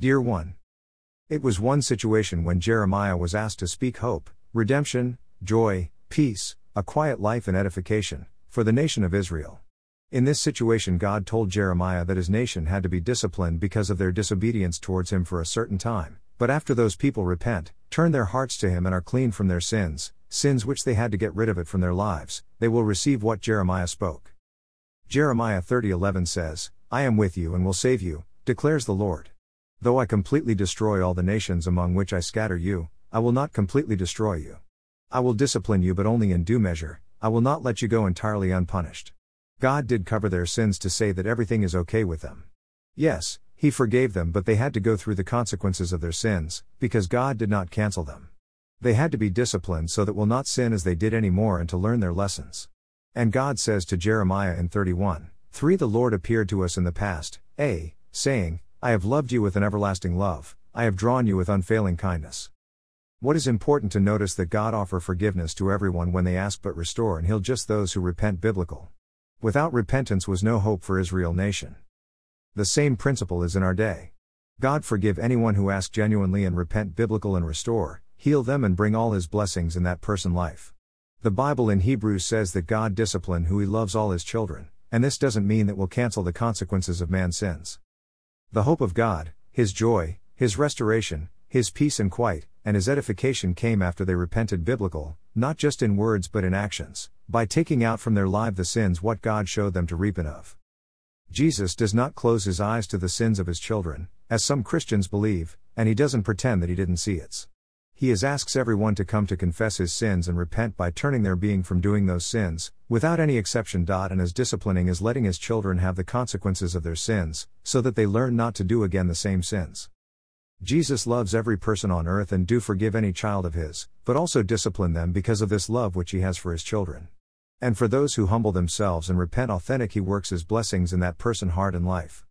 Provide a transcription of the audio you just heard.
Dear one, it was one situation when Jeremiah was asked to speak hope, redemption, joy, peace, a quiet life, and edification for the nation of Israel. In this situation, God told Jeremiah that his nation had to be disciplined because of their disobedience towards him for a certain time, but after those people repent, turn their hearts to him, and are clean from their sins, sins which they had to get rid of it from their lives, they will receive what Jeremiah spoke. Jeremiah 30:11 says, "I am with you and will save you," declares the Lord. Though I completely destroy all the nations among which I scatter you, I will not completely destroy you. I will discipline you but only in due measure, I will not let you go entirely unpunished. God did cover their sins to say that everything is okay with them. Yes, He forgave them, but they had to go through the consequences of their sins, because God did not cancel them. They had to be disciplined so that will not sin as they did anymore and to learn their lessons. And God says to Jeremiah in 31 3 The Lord appeared to us in the past, A, saying, I have loved you with an everlasting love, I have drawn you with unfailing kindness. What is important to notice that God offer forgiveness to everyone when they ask but restore and heal just those who repent biblical. Without repentance was no hope for Israel nation. The same principle is in our day. God forgive anyone who ask genuinely and repent biblical and restore, heal them and bring all his blessings in that person life. The Bible in Hebrews says that God discipline who he loves all his children, and this doesn't mean that will cancel the consequences of man's sins. The hope of God, his joy, his restoration, his peace and quiet, and his edification came after they repented biblical, not just in words but in actions by taking out from their life the sins what God showed them to repent of. Jesus does not close his eyes to the sins of his children, as some Christians believe, and he doesn't pretend that he didn't see it. He asks everyone to come to confess his sins and repent by turning their being from doing those sins, without any exception. And as disciplining is letting his children have the consequences of their sins, so that they learn not to do again the same sins. Jesus loves every person on earth and do forgive any child of his, but also discipline them because of this love which he has for his children. And for those who humble themselves and repent authentic, He works His blessings in that person heart and life.